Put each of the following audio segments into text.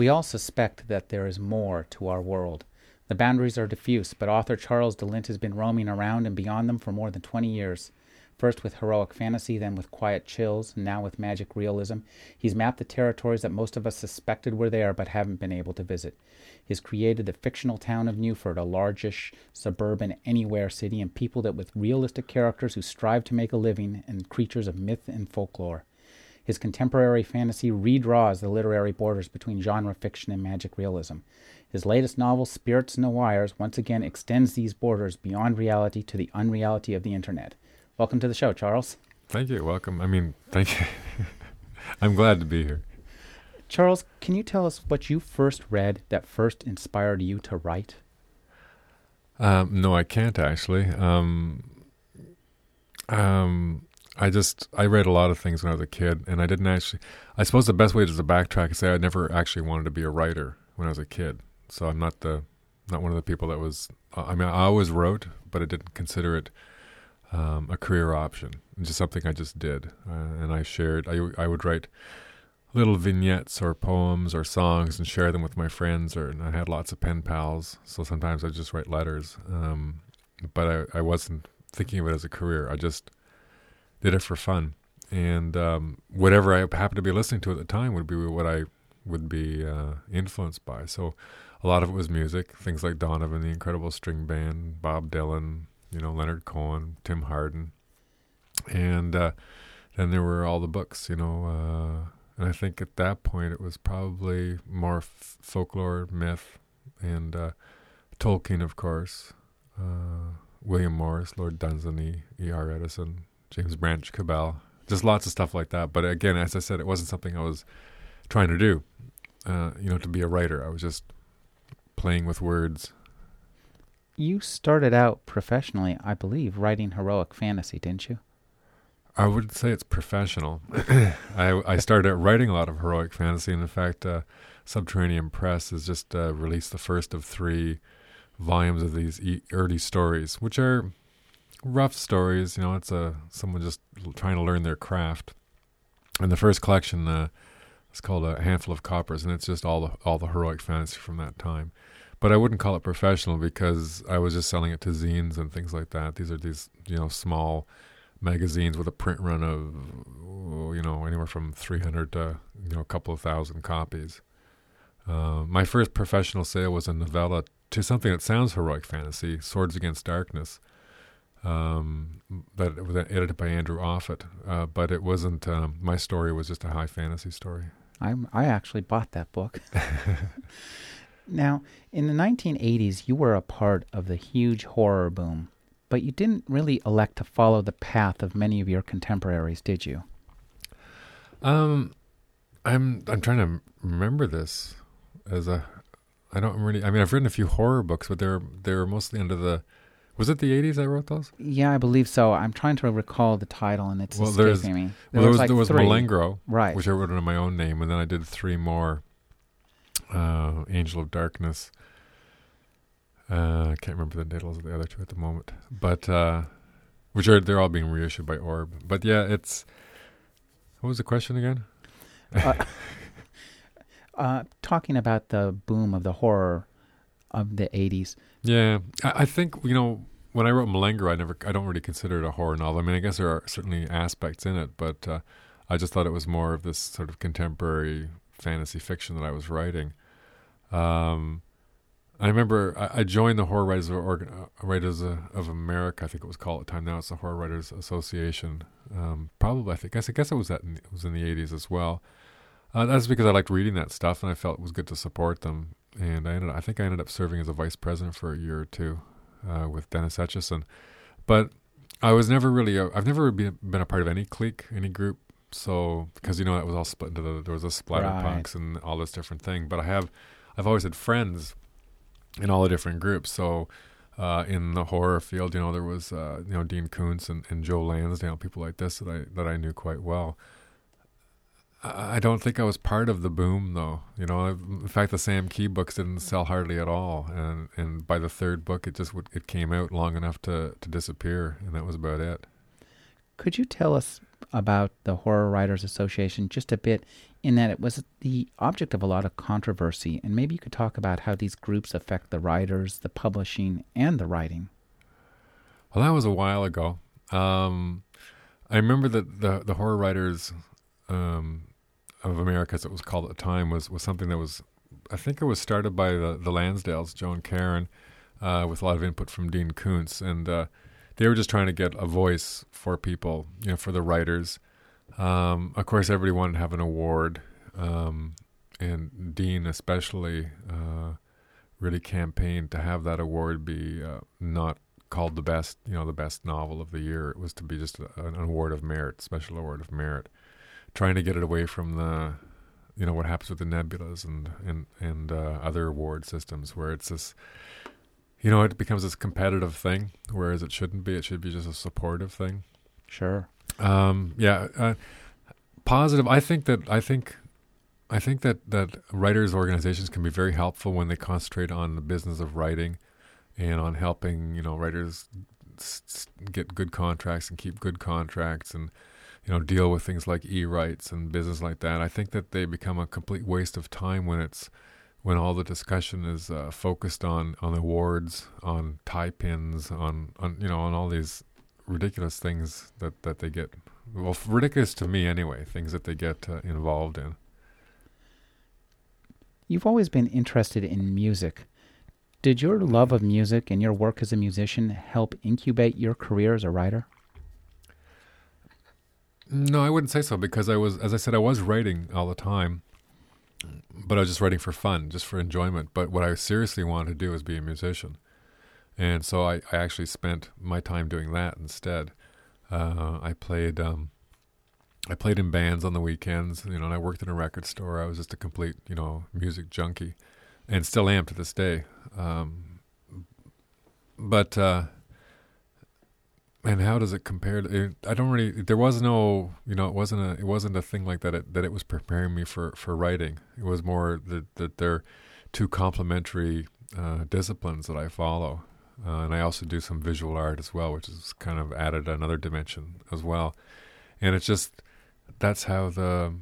We all suspect that there is more to our world. The boundaries are diffuse, but author Charles de Lint has been roaming around and beyond them for more than 20 years. First with heroic fantasy, then with quiet chills, and now with magic realism, he's mapped the territories that most of us suspected were there but haven't been able to visit. He's created the fictional town of Newford, a largish suburban anywhere city, and peopled it with realistic characters who strive to make a living and creatures of myth and folklore. His contemporary fantasy redraws the literary borders between genre fiction and magic realism. His latest novel, Spirits in the Wires, once again extends these borders beyond reality to the unreality of the internet. Welcome to the show, Charles. Thank you. Welcome. I mean, thank you. I'm glad to be here. Charles, can you tell us what you first read that first inspired you to write? Um, no, I can't actually. Um, um, I just I read a lot of things when I was a kid, and I didn't actually. I suppose the best way to backtrack is say I never actually wanted to be a writer when I was a kid so I'm not the not one of the people that was. I mean, I always wrote, but I didn't consider it um, a career option. It's just something I just did, uh, and I shared. I I would write little vignettes or poems or songs and share them with my friends. Or I had lots of pen pals, so sometimes I just write letters. Um, but I I wasn't thinking of it as a career. I just did it for fun, and um, whatever I happened to be listening to at the time would be what I would be uh, influenced by. So a lot of it was music, things like Donovan, the Incredible String Band, Bob Dylan, you know, Leonard Cohen, Tim Hardin, and uh, then there were all the books, you know. Uh, and I think at that point it was probably more f- folklore, myth, and uh, Tolkien, of course, uh, William Morris, Lord Dunsany, E.R. Eddison, James Branch Cabell, just lots of stuff like that. But again, as I said, it wasn't something I was trying to do. Uh, you know, to be a writer, I was just playing with words. You started out professionally, I believe, writing heroic fantasy, didn't you? I would say it's professional. I, I started writing a lot of heroic fantasy, and in fact, uh, Subterranean Press has just uh, released the first of three volumes of these e- early stories, which are rough stories. You know, it's a someone just trying to learn their craft. And the first collection uh, is called A Handful of Coppers, and it's just all the all the heroic fantasy from that time but I wouldn't call it professional because I was just selling it to zines and things like that. These are these you know small magazines with a print run of you know anywhere from 300 to you know a couple of thousand copies. Uh, my first professional sale was a novella to something that sounds heroic fantasy, Swords Against Darkness. Um, that was edited by Andrew Offutt, uh, but it wasn't. Um, my story was just a high fantasy story. I I actually bought that book. Now, in the 1980s, you were a part of the huge horror boom, but you didn't really elect to follow the path of many of your contemporaries, did you? Um, I'm I'm trying to remember this as a. I don't really. I mean, I've written a few horror books, but they're they're mostly under the. Was it the 80s I wrote those? Yeah, I believe so. I'm trying to recall the title, and it's well, escaping me. There well, there was, like there was Mulengro, right? Which I wrote under my own name, and then I did three more uh, Angel of Darkness. Uh, I can't remember the titles of the other two at the moment, but uh, which are they're all being reissued by Orb. But yeah, it's what was the question again? uh, uh, talking about the boom of the horror of the '80s. Yeah, I, think you know when I wrote Mulengro, I never, I don't really consider it a horror novel. I mean, I guess there are certainly aspects in it, but uh, I just thought it was more of this sort of contemporary fantasy fiction that I was writing. Um, I remember I, joined the Horror Writers, of, uh, Writers of America. I think it was called at the time. Now it's the Horror Writers Association. Um, probably, I think. I guess it was that. In, it was in the '80s as well. Uh, that's because I liked reading that stuff, and I felt it was good to support them. And I ended. I think I ended up serving as a vice president for a year or two uh, with Dennis Etchison. But I was never really. i have never been, been a part of any clique, any group. So because you know it was all split into the, there was a splatterpunks right. and all this different thing. But I have I've always had friends in all the different groups. So uh, in the horror field, you know, there was uh, you know Dean Koontz and, and Joe Lansdale, people like this that I that I knew quite well. I, don't think I was part of the boom, though. You know, in fact, the Sam Key books didn't sell hardly at all, and and by the third book, it just would, it came out long enough to to disappear, and that was about it. Could you tell us about the Horror Writers Association just a bit, in that it was the object of a lot of controversy, and maybe you could talk about how these groups affect the writers, the publishing, and the writing? Well, that was a while ago. Um, I remember that the the horror writers um, of America, as it was called at the time, was was something that was, I think it was started by the the Lansdales, Joe and Karen, uh, with a lot of input from Dean Koontz, and uh, they were just trying to get a voice for people, you know, for the writers. Um, of course, everybody wanted to have an award, um, and Dean especially uh, really campaigned to have that award be uh, not called the best, you know, the best novel of the year. It was to be just a, an award of merit, special award of merit, trying to get it away from the, you know, what happens with the nebulas and and and uh, other award systems where it's this, you know, it becomes this competitive thing, whereas it shouldn't be. It should be just a supportive thing. Sure. Um, yeah. Uh, positive. I think that I think. I think that, that writers' organizations can be very helpful when they concentrate on the business of writing and on helping you know writers s- get good contracts and keep good contracts and you know deal with things like e-rights and business like that. I think that they become a complete waste of time when it's when all the discussion is uh, focused on on awards, on tie pins, on on you know on all these ridiculous things that that they get well ridiculous to me anyway things that they get uh, involved in. You've always been interested in music. Did your love of music and your work as a musician help incubate your career as a writer? No, I wouldn't say so because I was, as I said, I was writing all the time, but I was just writing for fun, just for enjoyment. But what I seriously wanted to do was be a musician. And so I, I actually spent my time doing that instead. Uh, I played, um, I played in bands on the weekends, you know, and I worked in a record store. I was just a complete, you know, music junkie and still am to this day. Um, but uh, and how does it compare? To, it, I don't really. There was no, you know, it wasn't a, it wasn't a thing like that. It, that it was preparing me for for writing. It was more that that they're two complementary uh, disciplines that I follow, uh, and I also do some visual art as well, which is kind of added another dimension as well. And it's just that's how the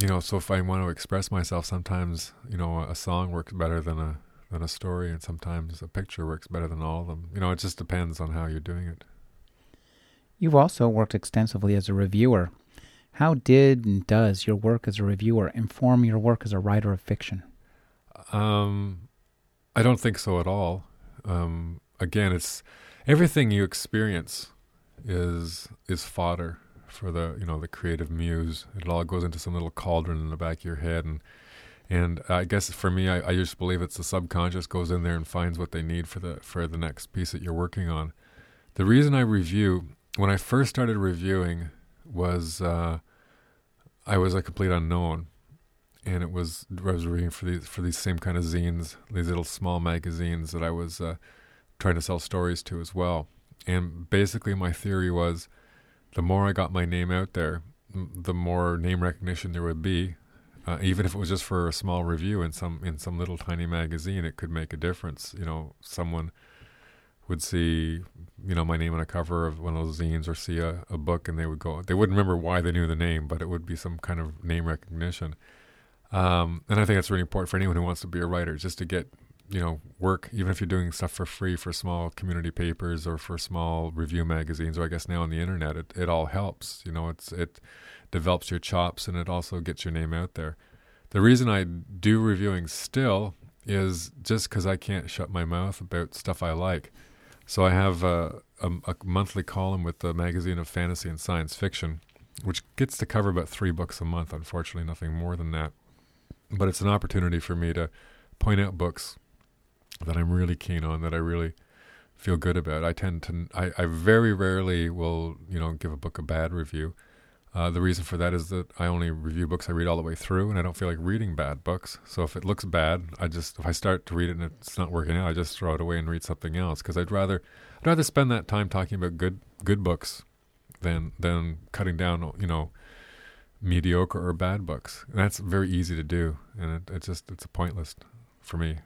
you know, so if I want to express myself, sometimes you know a song works better than a than a story, and sometimes a picture works better than all of them. You know, it just depends on how you're doing it. You've also worked extensively as a reviewer. How did and does your work as a reviewer inform your work as a writer of fiction? Um, I don't think so at all. Um, again, it's everything you experience is is fodder for the you know the creative muse. It all goes into some little cauldron in the back of your head, and and I guess for me, I, I just believe it's the subconscious goes in there and finds what they need for the for the next piece that you're working on. The reason I review when I first started reviewing was uh, I was a complete unknown, and it was I was reading for these for these same kind of zines, these little small magazines that I was uh, trying to sell stories to as well. And basically, my theory was the more I got my name out there, the more name recognition there would be. Uh, even if it was just for a small review in some in some little tiny magazine, it could make a difference. You know, someone would see, you know, my name on a cover of one of those zines or see a, a book and they would go, they wouldn't remember why they knew the name, but it would be some kind of name recognition. Um, and I think that's really important for anyone who wants to be a writer, just to get you know work even if you're doing stuff for free for small community papers or for small review magazines or I guess now on the internet it, it all helps. You know it's it develops your chops and it also gets your name out there. The reason I do reviewing still is just because I can't shut my mouth about stuff I like. So I have a, a, a monthly column with the magazine of fantasy and science fiction which gets to cover about three books a month unfortunately nothing more than that. But it's an opportunity for me to point out books that I'm really keen on, that I really feel good about. I tend to, I, I very rarely will, you know, give a book a bad review. Uh, the reason for that is that I only review books I read all the way through, and I don't feel like reading bad books. So if it looks bad, I just if I start to read it and it's not working out, I just throw it away and read something else because I'd rather I'd rather spend that time talking about good good books than than cutting down you know mediocre or bad books. And that's very easy to do, and it, it just it's a pointless for me.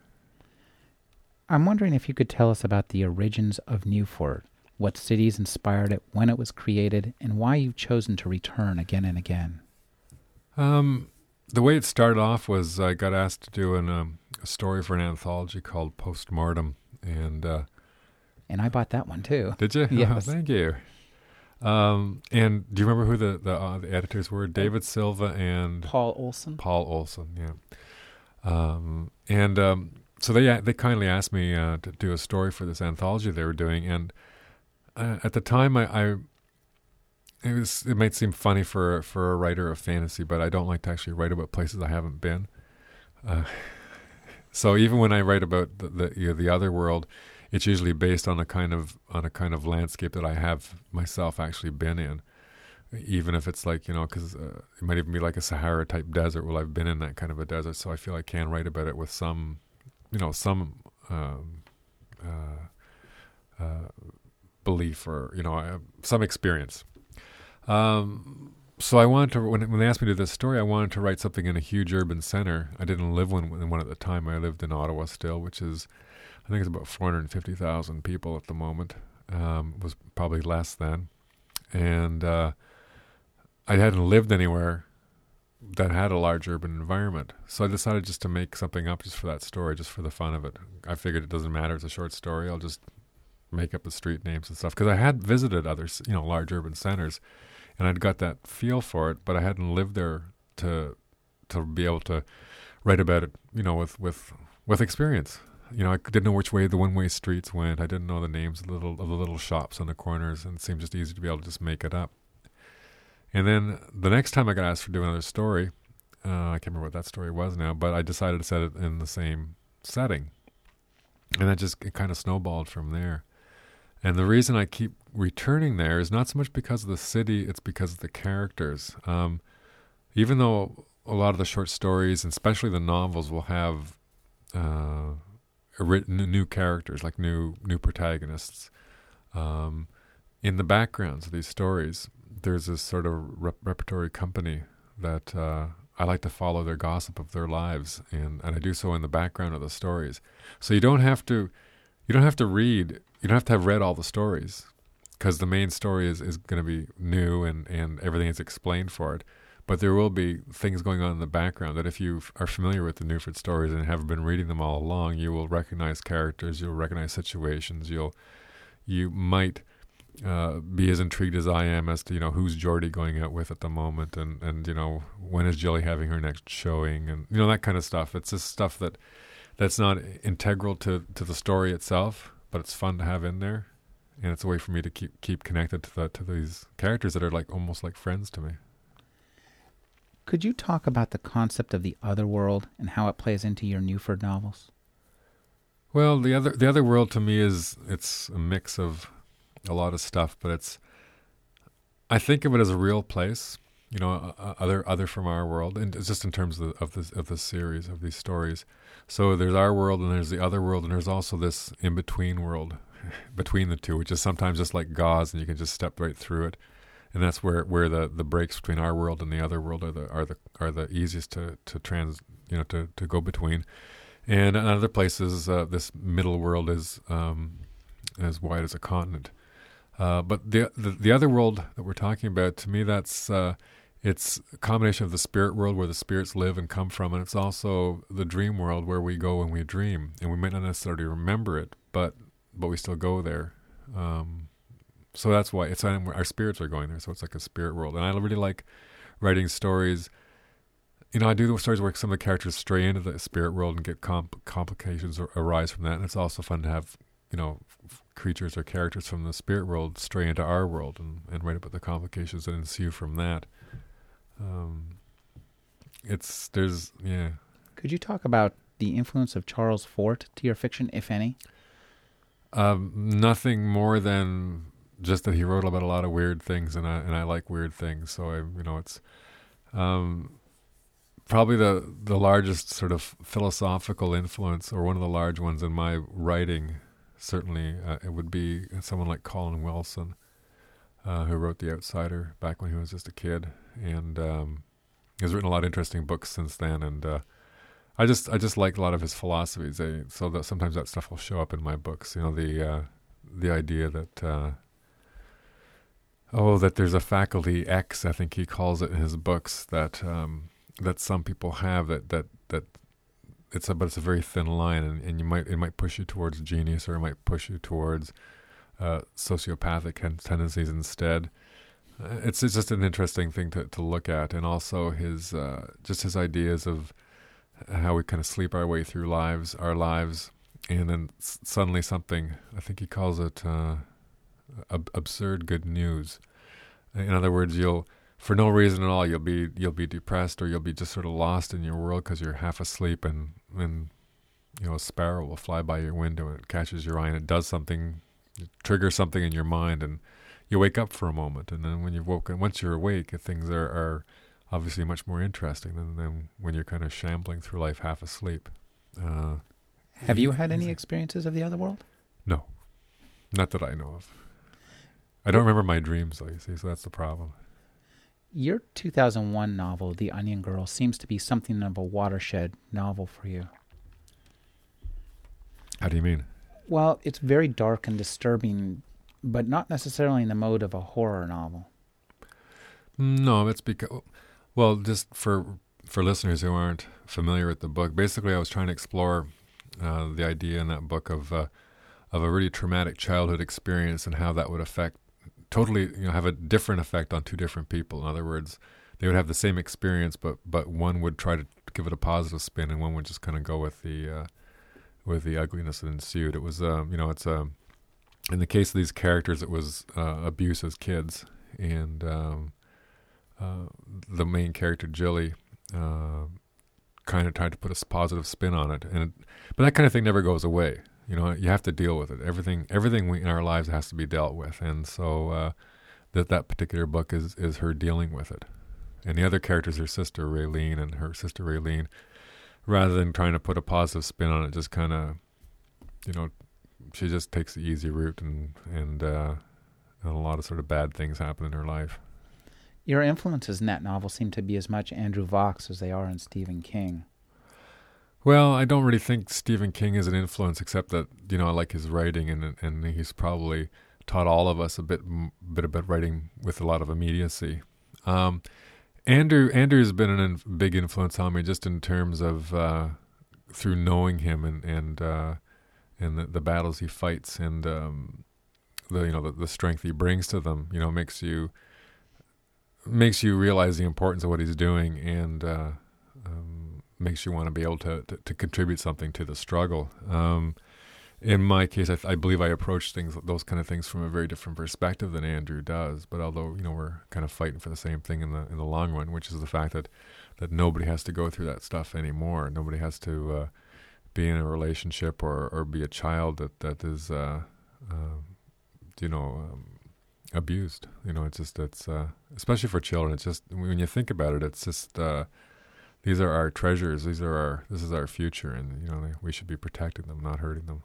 I'm wondering if you could tell us about the origins of Newford. what cities inspired it, when it was created, and why you've chosen to return again and again. Um, the way it started off was I got asked to do an, um, a story for an anthology called Postmortem, and uh, and I bought that one too. Did you? Yes. Oh, thank you. Um, and do you remember who the the, uh, the editors were? David Silva and Paul Olson. Paul Olson, yeah. Um, and um, so they they kindly asked me uh, to do a story for this anthology they were doing, and uh, at the time I, I it was it might seem funny for for a writer of fantasy, but I don't like to actually write about places I haven't been. Uh, so even when I write about the the, you know, the other world, it's usually based on a kind of on a kind of landscape that I have myself actually been in. Even if it's like you know, because uh, it might even be like a Sahara type desert. Well, I've been in that kind of a desert, so I feel I can write about it with some, you know, some um, uh, uh, belief or you know, uh, some experience. Um, so I wanted to when when they asked me to do this story, I wanted to write something in a huge urban center. I didn't live in one at the time. I lived in Ottawa still, which is I think it's about 450,000 people at the moment. Um, was probably less then, and uh, I hadn't lived anywhere that had a large urban environment. So I decided just to make something up just for that story, just for the fun of it. I figured it doesn't matter; it's a short story. I'll just make up the street names and stuff because I had visited other, you know, large urban centers, and I'd got that feel for it, but I hadn't lived there to to be able to write about it, you know, with with with experience you know, I didn't know which way the one-way streets went. I didn't know the names of the little of the little shops on the corners, and it seemed just easy to be able to just make it up. And then the next time I got asked to do another story, uh, I can't remember what that story was now, but I decided to set it in the same setting, and that just kind of snowballed from there. And the reason I keep returning there is not so much because of the city; it's because of the characters. Um, even though a lot of the short stories, and especially the novels, will have uh, new characters, like new new protagonists. Um, in the backgrounds of these stories, there's this sort of rep- repertory company that uh, I like to follow their gossip of their lives, and, and I do so in the background of the stories. So you don't have to you don't have to read you don't have to have read all the stories because the main story is, is going to be new and, and everything is explained for it but there will be things going on in the background that if you are familiar with the Newford stories and have been reading them all along, you will recognize characters, you'll recognize situations, you'll you might uh, be as intrigued as I am as to you know who's Geordie going out with at the moment, and and you know when is Jilly having her next showing, and you know that kind of stuff. It's just stuff that that's not integral to to the story itself, but it's fun to have in there, and it's a way for me to keep keep connected to the to these characters that are like almost like friends to me. Could you talk about the concept of the other world and how it plays into your Newford novels? Well, the other the other world to me is it's a mix of a lot of stuff, but it's I think of it as a real place, you know, other other from our world, and just in terms of the, of this of this series of these stories. So there's our world, and there's the other world, and there's also this in between world between the two, which is sometimes just like gauze, and you can just step right through it. And that's where where the the breaks between our world and the other world are the are the are the easiest to to trans you know to to go between. And in other places uh, this middle world is um, as wide as a continent uh, but the, the, the other world that we're talking about to me that's uh, it's a combination of the spirit world where the spirits live and come from and it's also the dream world where we go when we dream and we might not necessarily remember it but but we still go there um, so that's why it's our spirits are going there. So it's like a spirit world, and I really like writing stories. You know, I do the stories where some of the characters stray into the spirit world and get comp- complications arise from that, and it's also fun to have you know f- creatures or characters from the spirit world stray into our world and, and write about the complications that ensue from that. Um, it's there's yeah. Could you talk about the influence of Charles Fort to your fiction, if any? Um, nothing more than just that he wrote about a lot of weird things, and I and I like weird things. So I, you know, it's um, probably the the largest sort of philosophical influence, or one of the large ones in my writing. Certainly, uh, it would be someone like Colin Wilson, uh, who wrote The Outsider back when he was just a kid, and um, he's written a lot of interesting books since then. And uh, I just I just like a lot of his philosophies. so that sometimes that stuff will show up in my books. You know, the uh, the idea that uh, oh, that there's a faculty X, I think he calls it in his books that um, that some people have that that that it's a but it's a very thin line, and, and you might it might push you towards genius or it might push you towards uh, sociopathic tendencies instead. Uh, it's, it's just an interesting thing to, to look at, and also his uh, just his ideas of how we kind of sleep our way through lives, our lives, and then s- suddenly something. I think he calls it uh, ab- absurd good news. In other words, you'll for no reason at all you'll be you'll be depressed or you'll be just sort of lost in your world because you're half asleep and and you know a sparrow will fly by your window and it catches your eye and it does something, it triggers something in your mind and you wake up for a moment and then when you've woken once you're awake things are, are obviously much more interesting than, than when you're kind of shambling through life half asleep. Uh, Have you had any experiences of the other world? No, not that I know of. I don't remember my dreams, though, you see, so that's the problem. Your 2001 novel, The Onion Girl, seems to be something of a watershed novel for you. How do you mean? Well, it's very dark and disturbing, but not necessarily in the mode of a horror novel. No, it's because, well, just for for listeners who aren't familiar with the book, basically, I was trying to explore uh, the idea in that book of uh, of a really traumatic childhood experience and how that would affect totally, you know, have a different effect on two different people. In other words, they would have the same experience, but but one would try to give it a positive spin, and one would just kind of go with the uh, with the ugliness that ensued. It was, um, you know, it's um, in the case of these characters, it was uh, abuse as kids, and um, uh, the main character Jilly uh, kind of tried to put a positive spin on it, and it, but that kind of thing never goes away. You know, you have to deal with it. Everything, everything we, in our lives has to be dealt with, and so uh, that that particular book is is her dealing with it. And the other characters, her sister Raylene and her sister Raylene, rather than trying to put a positive spin on it, just kind of, you know, she just takes the easy route, and and, uh, and a lot of sort of bad things happen in her life. Your influences in that novel seem to be as much Andrew Vachss as they are in Stephen King. Well, I don't really think Stephen King is an influence, except that you know I like his writing, and and he's probably taught all of us a bit bit about writing with a lot of immediacy. Um, Andrew Andrew has been a in, big influence on me, just in terms of uh, through knowing him and and uh, and the, the, battles he fights and um, the you know the, the strength he brings to them. You know, makes you makes you realize the importance of what he's doing and. Uh, makes you want to be able to, to, to contribute something to the struggle. Um, in my case, I, I, believe I approach things, those kind of things, from a very different perspective than Andrew does. But although you know we're kind of fighting for the same thing in the in the long run, which is the fact that that nobody has to go through that stuff anymore. Nobody has to uh, be in a relationship or, or be a child that that is, uh, uh, you know, um, abused. You know, it's just it's uh, especially for children. It's just when you think about it, it's just uh, these are our treasures. These are our. This is our future, and you know we should be protecting them, not hurting them.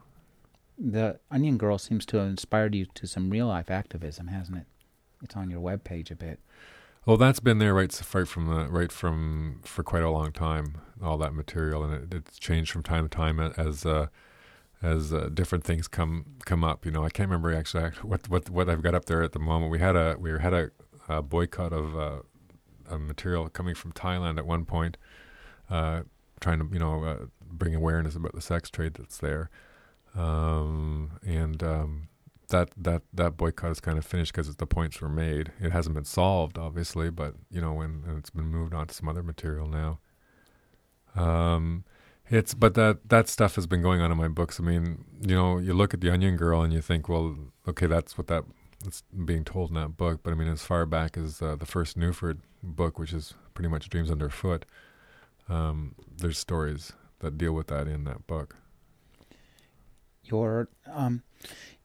The Onion Girl seems to have inspired you to some real life activism, hasn't it? It's on your web page a bit. Well, that's been there right, right from the right from for quite a long time. All that material, and it, it's changed from time to time as uh, as uh, different things come come up. You know, I can't remember actually what what what I've got up there at the moment. We had a we had a, a boycott of uh, material coming from Thailand at one point, uh, trying to you know uh, bring awareness about the sex trade that's there, um, and um, that that that boycott is kind of finished because the points were made. It hasn't been solved, obviously, but you know when it's been moved on to some other material now. Um, it's but that that stuff has been going on in my books. I mean, you know, you look at the Onion Girl and you think, well, okay, that's what that it's being told in that book. But I mean, as far back as uh, the first Newford book, which is pretty much Dreams Underfoot, um, there's stories that deal with that in that book. Your um,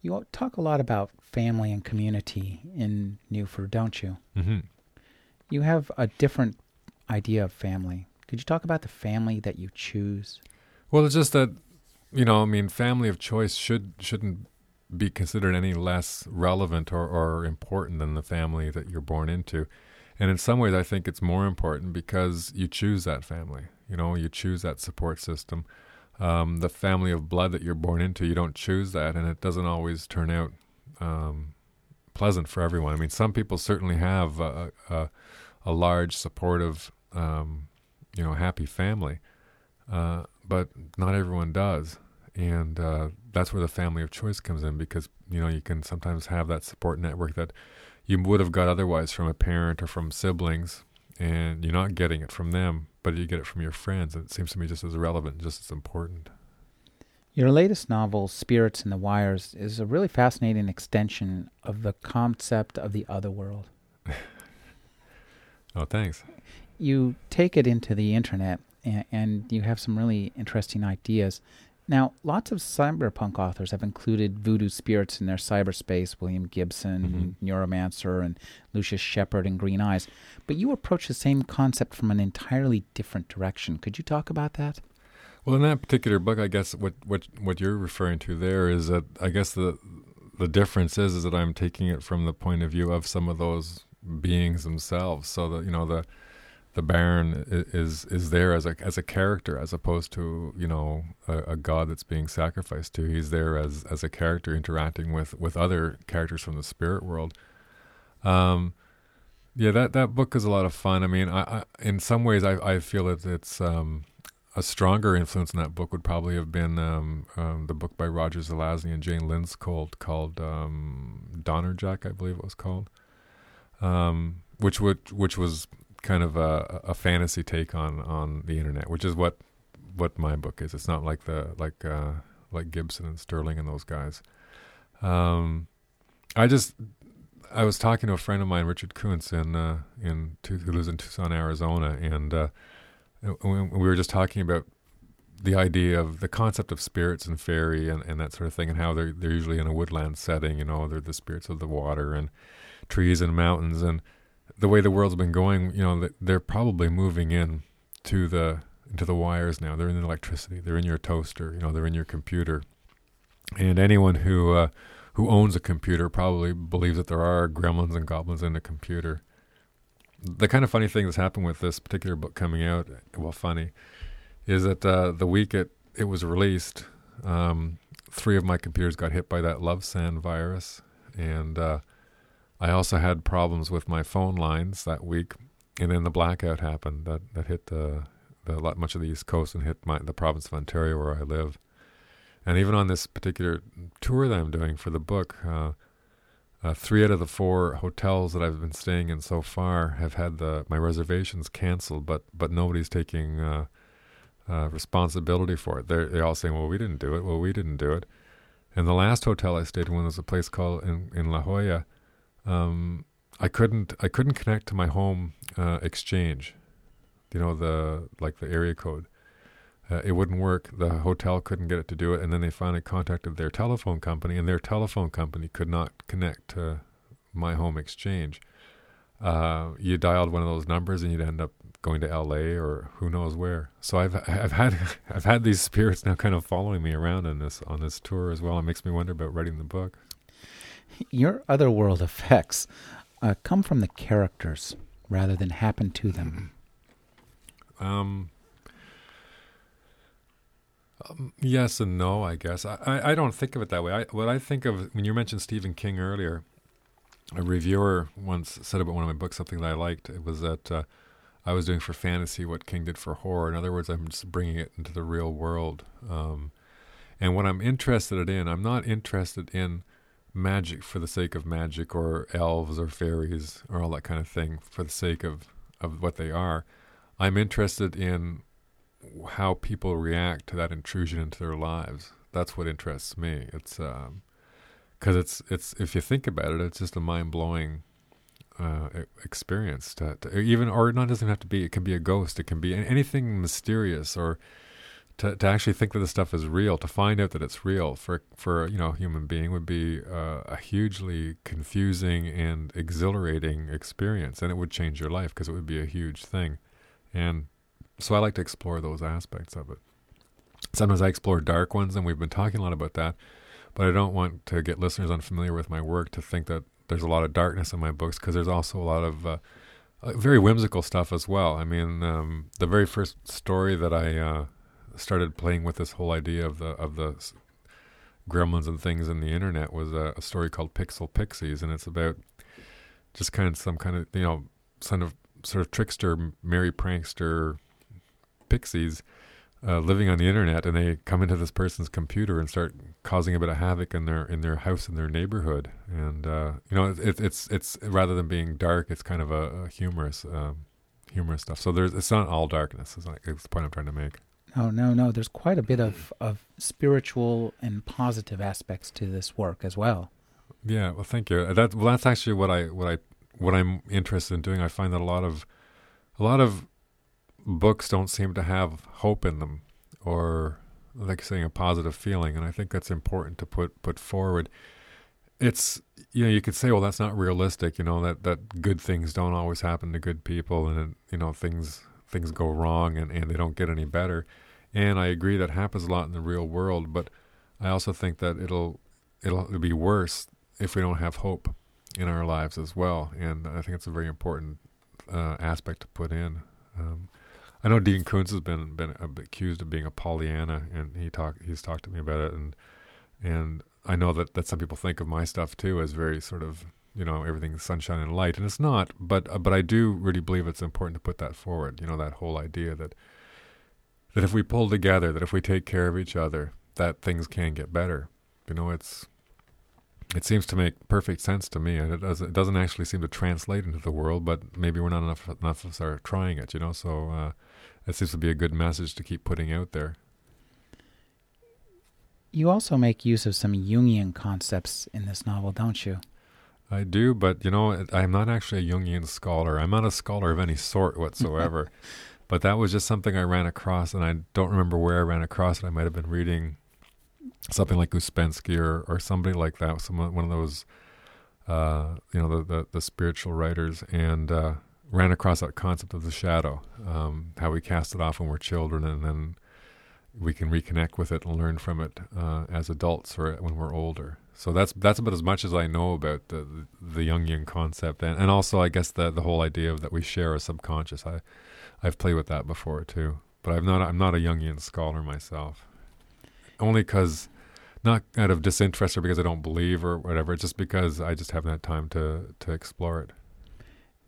you talk a lot about family and community in Newford, don't you? Mm-hmm. You have a different idea of family. Could you talk about the family that you choose? Well, it's just that you know, I mean, family of choice should shouldn't be considered any less relevant or, or important than the family that you're born into. And in some ways, I think it's more important because you choose that family. You know, you choose that support system. Um, the family of blood that you're born into, you don't choose that, and it doesn't always turn out um, pleasant for everyone. I mean, some people certainly have a, a, a large, supportive, um, you know, happy family, uh, but not everyone does, and uh, that's where the family of choice comes in because you know you can sometimes have that support network that you would have got otherwise from a parent or from siblings, and you're not getting it from them, but you get it from your friends. And it seems to me just as relevant, just as important. Your latest novel, Spirits in the Wires, is a really fascinating extension of the concept of the other world. oh, thanks. You take it into the internet and, and you have some really interesting ideas. Now, lots of cyberpunk authors have included voodoo spirits in their cyberspace William Gibson, mm-hmm. Neuromancer, and Lucius Shepard and Green Eyes. But you approach the same concept from an entirely different direction. Could you talk about that? Well, in that particular book, I guess what what what you're referring to there is that I guess the the difference is is that I'm taking it from the point of view of some of those beings themselves. So that you know the the Baron is is there as a as a character as opposed to you know a, a, god that's being sacrificed to. He's there as as a character interacting with with other characters from the spirit world. Um, yeah, that that book is a lot of fun. I mean, I, I in some ways I I feel that it's um a stronger influence in that book would probably have been um, um, the book by Roger Zelazny and Jane Lindskold called um, Donnerjack, I believe it was called, um, which would which was kind of a, a, fantasy take on, on the internet, which is what what my book is. It's not like the like uh, like Gibson and Sterling and those guys. Um, I just I was talking to a friend of mine, Richard Kuntz, in uh, in who lives in Tucson, Arizona, and uh, we were just talking about the idea of the concept of spirits and fairy and, and that sort of thing, and how they're they're usually in a woodland setting. You know, they're the spirits of the water and trees and mountains, and the way the world's been going, you know, they're probably moving in to the into the wires now. They're in the electricity. They're in your toaster. You know, they're in your computer. And anyone who uh, who owns a computer probably believes that there are gremlins and goblins in a computer the kind of funny thing that's happened with this particular book coming out, well, funny, is that uh, the week it it was released, um, three of my computers got hit by that Lovesan virus, and uh, I also had problems with my phone lines that week. And then the blackout happened that that hit the the much of the East Coast and hit my the province of Ontario where I live. And even on this particular tour that I'm doing for the book, uh, uh, three out of the four hotels that I've been staying in so far have had the my reservations canceled, but but nobody's taking uh, uh, responsibility for it. They're they all saying, "Well, we didn't do it. Well, we didn't do it." And the last hotel I stayed in was a place called in in La Jolla. Um, I couldn't I couldn't connect to my home uh, exchange, you know the like the area code. Uh, it wouldn't work. The hotel couldn't get it to do it, and then they finally contacted their telephone company, and their telephone company could not connect to my home exchange. Uh, you dialed one of those numbers, and you'd end up going to L.A. or who knows where. So I've I've had I've had these spirits now kind of following me around on this on this tour as well. It makes me wonder about writing the book. Your otherworld effects uh, come from the characters rather than happen to them. Um, um, yes and no, I guess. I, I, I, don't think of it that way. I, what I think of when you mentioned Stephen King earlier, a reviewer once said about one of my books something that I liked. It was that uh, I was doing for fantasy what King did for horror. In other words, I'm just bringing it into the real world. Um, and what I'm interested in, I'm not interested in magic for the sake of magic or elves or fairies or all that kind of thing for the sake of, of what they are. I'm interested in how people react to that intrusion into their lives. That's what interests me. It's because um, it's it's if you think about it, it's just a mind blowing uh, experience. To, to, even or it not doesn't have to be. It can be a ghost. It can be anything mysterious or. To, to actually think that the stuff is real, to find out that it's real for for you know a human being would be uh, a hugely confusing and exhilarating experience, and it would change your life because it would be a huge thing. And so I like to explore those aspects of it. Sometimes I explore dark ones, and we've been talking a lot about that. But I don't want to get listeners unfamiliar with my work to think that there's a lot of darkness in my books because there's also a lot of uh, uh, very whimsical stuff as well. I mean, um, the very first story that I uh, started playing with this whole idea of the of the gremlins and things in the internet was a, a story called Pixel Pixies, and it's about just kind of some kind of you know sort of sort of trickster, merry prankster pixies uh, living on the internet, and they come into this person's computer and start causing a bit of havoc in their in their house in their neighborhood. And uh, you know, it, it's it's rather than being dark, it's kind of a, a humorous um, humorous stuff. So there's it's not all darkness. Is like, the point I'm trying to make. No, no, no. There's quite a bit of, of spiritual and positive aspects to this work as well. Yeah, well, thank you. That well, that's actually what I what I what I'm interested in doing. I find that a lot of a lot of books don't seem to have hope in them, or like saying a positive feeling, and I think that's important to put put forward. It's you know you could say, well, that's not realistic. You know that that good things don't always happen to good people, and you know things things go wrong and, and they don't get any better. And I agree that happens a lot in the real world, but I also think that it'll it'll, be worse if we don't have hope in our lives as well. And I think it's a very important uh, aspect to put in. Um, I know Dean Koontz has been been accused of being a Pollyanna, and he talk he's talked to me about it, and and I know that that some people think of my stuff too as very sort of you know everything's sunshine and light, and it's not. But uh, but I do really believe it's important to put that forward. You know that whole idea that that if we pull together, that if we take care of each other, that things can get better. You know, it's it seems to make perfect sense to me, and it doesn't it doesn't actually seem to translate into the world. But maybe we're not enough enough of us are trying it. You know, so uh, it seems to be a good message to keep putting out there. You also make use of some Jungian concepts in this novel, don't you? I do, but you know, I'm not actually a Jungian scholar. I'm not a scholar of any sort whatsoever. but that was just something I ran across, and I don't remember where I ran across it. I might have been reading something like Ouspensky or, or somebody like that, some one of those, uh, you know, the, the, the spiritual writers, and uh, ran across that concept of the shadow, um, how we cast it off when we're children, and then we can reconnect with it and learn from it uh, as adults or when we're older. So that's that's about as much as I know about the the Jungian concept, and, and also I guess the the whole idea of that we share a subconscious. I I've played with that before too, but I'm not I'm not a Jungian scholar myself. Only because not out of disinterest or because I don't believe or whatever, just because I just haven't had time to to explore it.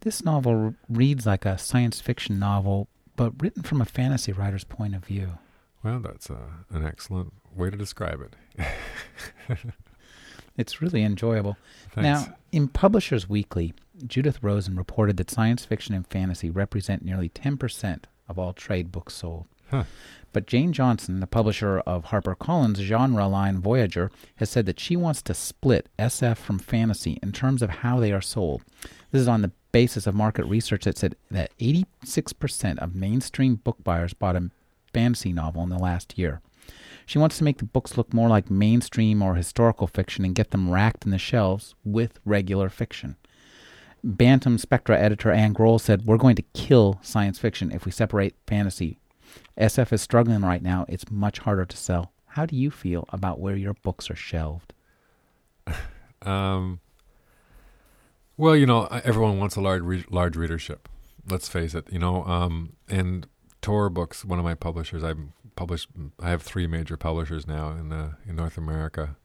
This novel reads like a science fiction novel, but written from a fantasy writer's point of view. Well, that's uh, an excellent way to describe it. it's really enjoyable. Thanks. Now, in Publishers Weekly, Judith Rosen reported that science fiction and fantasy represent nearly 10% of all trade books sold. Huh. But Jane Johnson, the publisher of HarperCollins' genre line Voyager, has said that she wants to split SF from fantasy in terms of how they are sold. This is on the basis of market research that said that 86% of mainstream book buyers bought a fantasy novel in the last year. She wants to make the books look more like mainstream or historical fiction and get them racked in the shelves with regular fiction. Bantam Spectra editor Anne Groell said, We're going to kill science fiction if we separate fantasy. SF is struggling right now. It's much harder to sell. How do you feel about where your books are shelved? Um, well, you know, everyone wants a large re- large readership. Let's face it. You know, um, and Tor Books, one of my publishers, I published. I have three major publishers now in the in North America,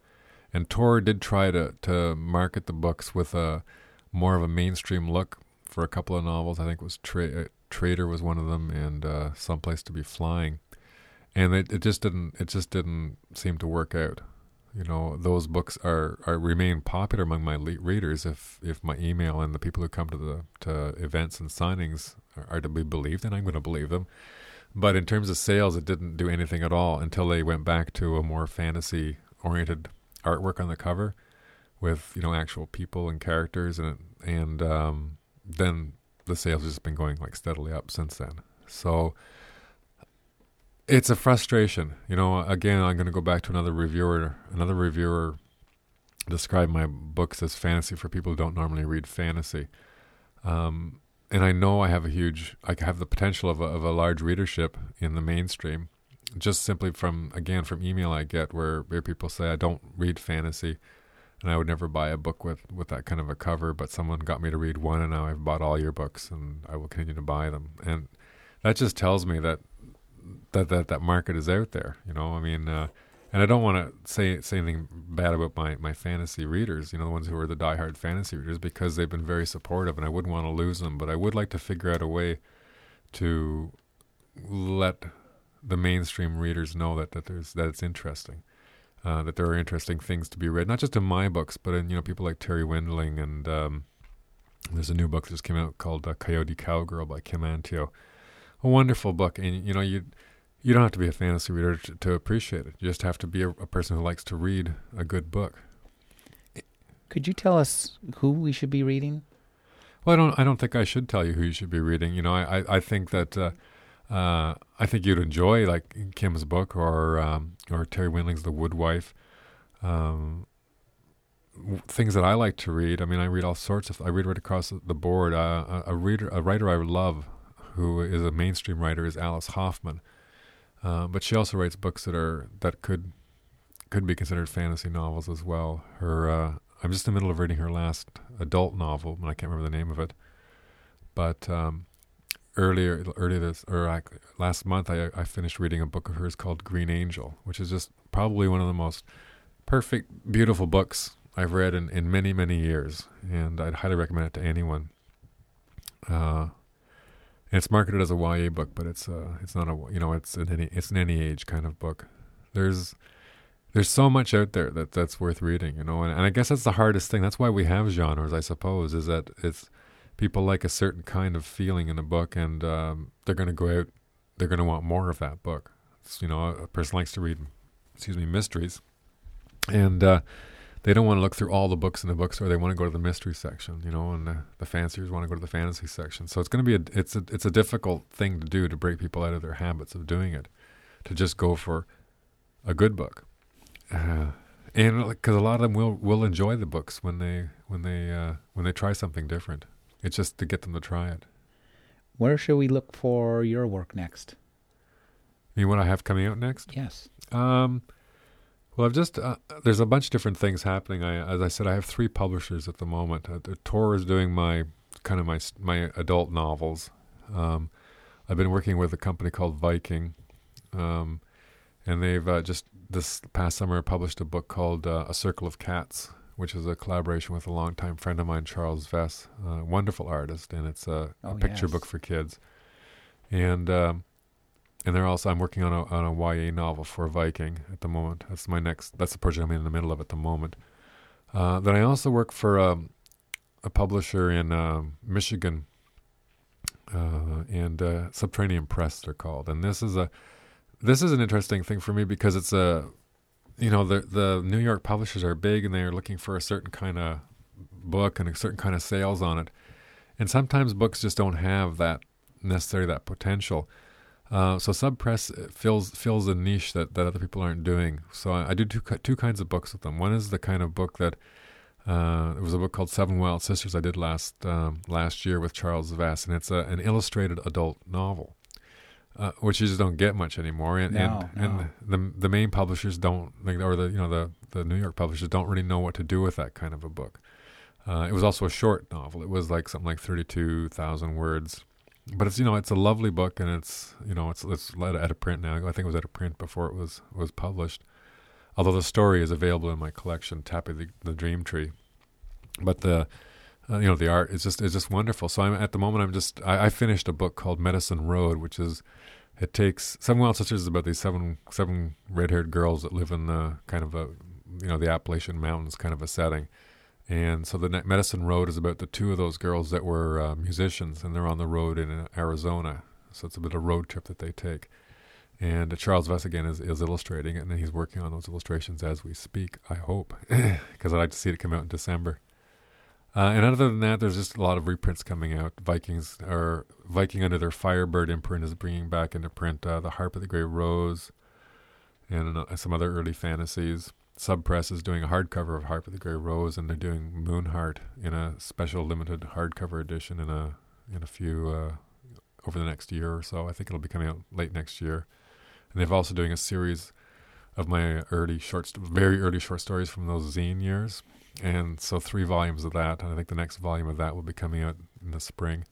and Tor did try to to market the books with a more of a mainstream look for a couple of novels. I think it was Tra- uh, Trader was one of them, and uh, Someplace to Be Flying, and it, it just didn't it just didn't seem to work out. You know, those books are, are remain popular among my le- readers if if my email and the people who come to the to events and signings are to be believed, and I'm going to believe them. But in terms of sales, it didn't do anything at all until they went back to a more fantasy oriented artwork on the cover with you know actual people and characters and and um, then the sales just been going like steadily up since then. So it's a frustration, you know. Again, I'm going to go back to another reviewer. Another reviewer described my books as fantasy for people who don't normally read fantasy. Um, and I know I have a huge, I have the potential of a, of a large readership in the mainstream, just simply from again from email I get where, where people say I don't read fantasy, and I would never buy a book with with that kind of a cover, but someone got me to read one, and now I've bought all your books, and I will continue to buy them, and that just tells me that that that that market is out there. You know, I mean, uh, and I don't want to say say anything bad about my my fantasy readers, you know, the ones who are the diehard fantasy readers, because they've been very supportive, and I wouldn't want to lose them. But I would like to figure out a way to let the mainstream readers know that, that there's that it's interesting, uh, that there are interesting things to be read, not just in my books, but in you know people like Terri Windling and um, there's a new book that just came out called uh, Coyote Cowgirl by Kim Antieau, a wonderful book, and you know you you don't have to be a fantasy reader to, to appreciate it. You just have to be a, a person who likes to read a good book. Could you tell us who we should be reading? Well, I don't. I don't think I should tell you who you should be reading. You know, I. I, I think that. Uh, uh, I think you'd enjoy like Kim's book or um, or Terri Windling's The Wood Wife. Um, things that I like to read. I mean, I read all sorts of. I read right across the board. Uh, a, a reader, a writer I love, who is a mainstream writer, is Alice Hoffman. Uh, but she also writes books that are that could could be considered fantasy novels as well. Her, uh, I'm just in the middle of reading her last adult novel, and I can't remember the name of it. But um, earlier earlier this or last month I I finished reading a book of hers called Green Angel, which is just probably one of the most perfect, beautiful books I've read in, in many many years, and I'd highly recommend it to anyone. Uh, it's marketed as a YA book, but it's uh it's not a you know it's an any it's an any age kind of book. There's there's so much out there that that's worth reading, you know, and, and I guess that's the hardest thing. That's why we have genres, I suppose, is that it's people like a certain kind of feeling in a book, and um, they're going to go out. They're going to want more of that book. It's, you know, a, person likes to read, excuse me, mysteries, and uh, they don't want to look through all the books in the bookstore. They want to go to the mystery section, you know, and the, the fanciers want to go to the fantasy section. So it's going to be a it's a it's a difficult thing to do to break people out of their habits of doing it, to just go for a good book. Uh, and because a lot of them will will enjoy the books when they when they uh, when they try something different. It's just to get them to try it. Where should we look for your work next? You mean what I have coming out next? Yes. Um, well, I've just uh, there's a bunch of different things happening. I, as I said, I have three publishers at the moment. Uh, Tor is doing my kind of my my adult novels. Um, I've been working with a company called Viking, um, and they've uh, just this past summer published a book called uh, A Circle of Cats, which is a collaboration with a longtime friend of mine, Charles Vess, a wonderful artist, and it's a, oh, a picture yes. book for kids. And um, and they're also I'm working on a on a YA novel for Viking at the moment. That's my next. That's the project I'm in the middle of at the moment. Uh, then I also work for um, a publisher in uh, Michigan, uh, and uh, Subterranean Press they're called. And this is a this is an interesting thing for me because it's a you know the the New York publishers are big and they're looking for a certain kind of book and a certain kind of sales on it, and sometimes books just don't have that necessarily that potential. Uh, so subpress fills fills a niche that, that other people aren't doing. So I, I do two two kinds of books with them. One is the kind of book that uh, it was a book called Seven Wild Sisters I did last um, last year with Charles Vess, and it's a, an illustrated adult novel uh, which you just don't get much anymore. And no, and, no. and the the main publishers don't, or the you know the the New York publishers don't really know what to do with that kind of a book. Uh, it was also a short novel. It was like something like thirty two thousand words, but it's you know it's a lovely book and it's you know it's it's at a print now. I think it was at a print before it was was published. Although the story is available in my collection, Tapping the, the Dream Tree, but the uh, you know the art is just is just wonderful. So I'm at the moment I'm just I, I, finished a book called Medicine Road, which is it takes Seven Wild Sisters is about these seven seven red haired girls that live in the kind of a you know the Appalachian Mountains kind of a setting, and so the Medicine Road is about the two of those girls that were uh, musicians and they're on the road in uh, Arizona. So it's a bit of a road trip that they take. And uh, Charles Vess again is, is illustrating it, and he's working on those illustrations as we speak. I hope, because I'd like to see it come out in December. Uh, and other than that, there's just a lot of reprints coming out. Vikings or Viking under their Firebird imprint is bringing back into print uh, the Harp of the Grey Rose and some other early fantasies. Subpress is doing a hardcover of Harp of the Grey Rose, and they're doing Moonheart in a special limited hardcover edition in a in a few uh, over the next year or so. I think it'll be coming out late next year. And they've also doing a series of my early short, st- very early short stories from those zine years and so three volumes of that. And I think the next volume of that will be coming out in the spring.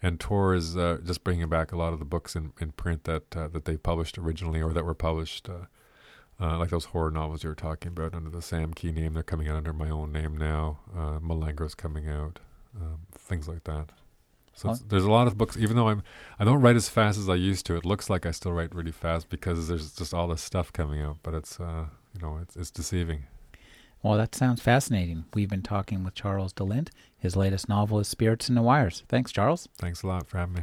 And Tor is uh, just bringing back a lot of the books in, in print that uh, that they published originally or that were published uh, uh, like those horror novels you were talking about under the Sam Key name. They're coming out under my own name now. Uh, Mulengro's coming out, um, things like that. So there's a lot of books. Even though I'm, I don't write as fast as I used to. It looks like I still write really fast because there's just all this stuff coming out. But it's, uh, you know, it's, it's deceiving. Well, that sounds fascinating. We've been talking with Charles de Lint. His latest novel is Spirits in the Wires. Thanks, Charles. Thanks a lot for having me.